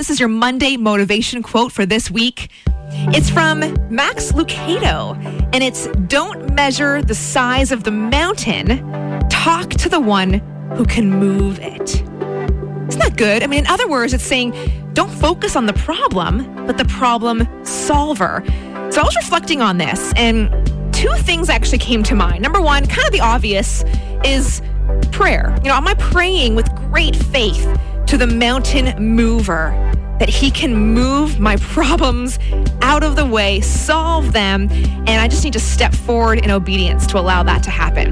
This is your Monday motivation quote for this week. It's from Max Lucado, and it's Don't measure the size of the mountain, talk to the one who can move it. Isn't that good? I mean, in other words, it's saying don't focus on the problem, but the problem solver. So I was reflecting on this, and two things actually came to mind. Number one, kind of the obvious, is prayer. You know, am I praying with great faith to the mountain mover that he can move my problems out of the way, solve them, and I just need to step forward in obedience to allow that to happen?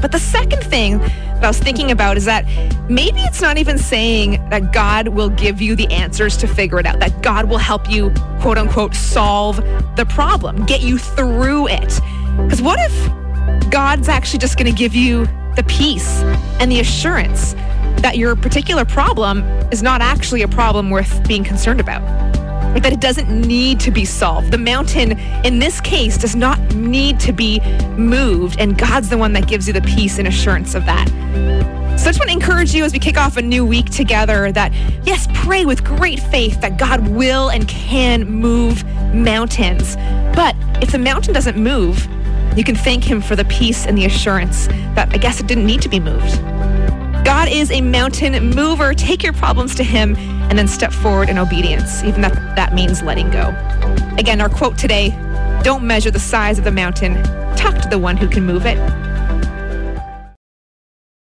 But the second thing that I was thinking about is that maybe it's not even saying that God will give you the answers to figure it out, that God will help you, quote unquote, solve the problem, get you through it. Because what if God's actually just going to give you the peace and the assurance that your particular problem is not actually a problem worth being concerned about? That it doesn't need to be solved. The mountain, in this case, does not need to be moved, and God's the one that gives you the peace and assurance of that. So I just want to encourage you as we kick off a new week together that, yes, pray with great faith that God will and can move mountains. But if the mountain doesn't move, you can thank Him for the peace and the assurance that I guess it didn't need to be moved. God is a mountain mover. Take your problems to Him and then step forward in obedience, even if that means letting go. Again, our quote today don't measure the size of the mountain, talk to the one who can move it.